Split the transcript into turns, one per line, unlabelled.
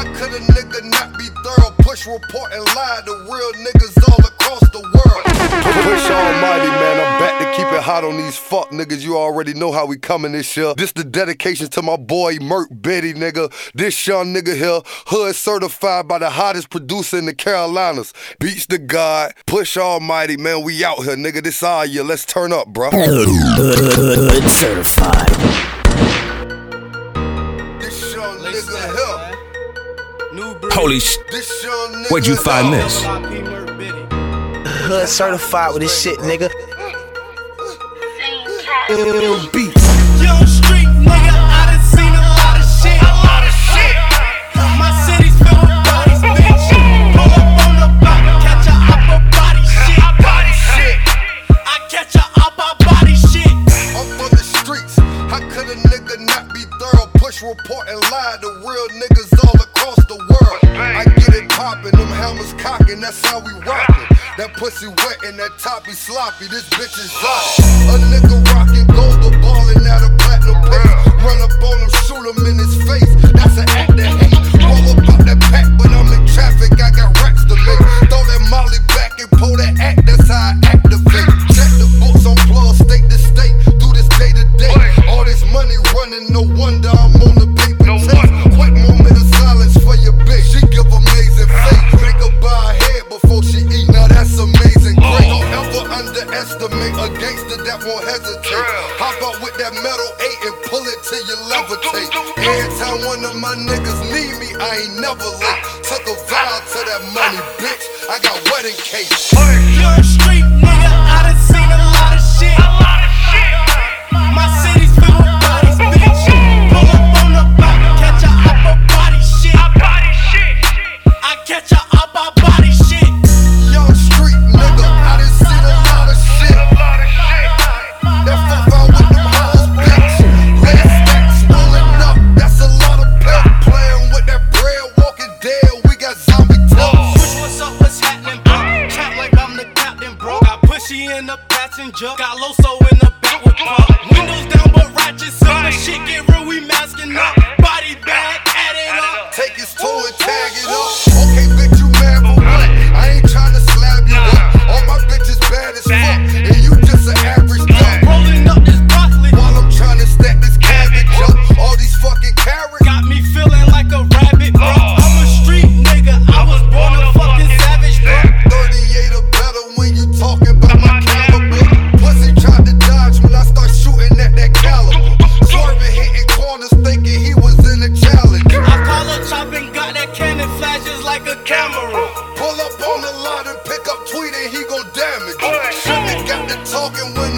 How could a nigga not be thorough? Push, report, and lie to real niggas all across the world. Push almighty, man, I'm back to keep it hot on these fuck niggas. You already know how we coming this year. This the dedication to my boy Merk Betty, nigga. This young nigga here, hood certified by the hottest producer in the Carolinas. Beats the God, push almighty, man. We out here, nigga. This all year. Let's turn up, bro.
Hood certified.
This young nigga here.
Holy sh!
This young nigga
Where'd you find
here.
this?
Hood certified with this shit, nigga. Ill beats.
Young street nigga, I done seen a lot of shit. A lot of shit. My city's filled with bodies, bitch. Pull up on the block, catch a upper body shit. Body shit. I catch a upper body shit.
I'm from the streets. How could a nigga not be thorough? Push, report, and lie to real niggas all them helmets cockin', that's how we rockin'. That pussy wet and that top be sloppy, this bitch is hot. Underestimate a gangster that won't hesitate. Hop out with that metal eight and pull it till you levitate. Every time one of my niggas need me, I ain't never late. Took a vow to that money, bitch. I got wedding cake.
Passenger, got Loso in
talking when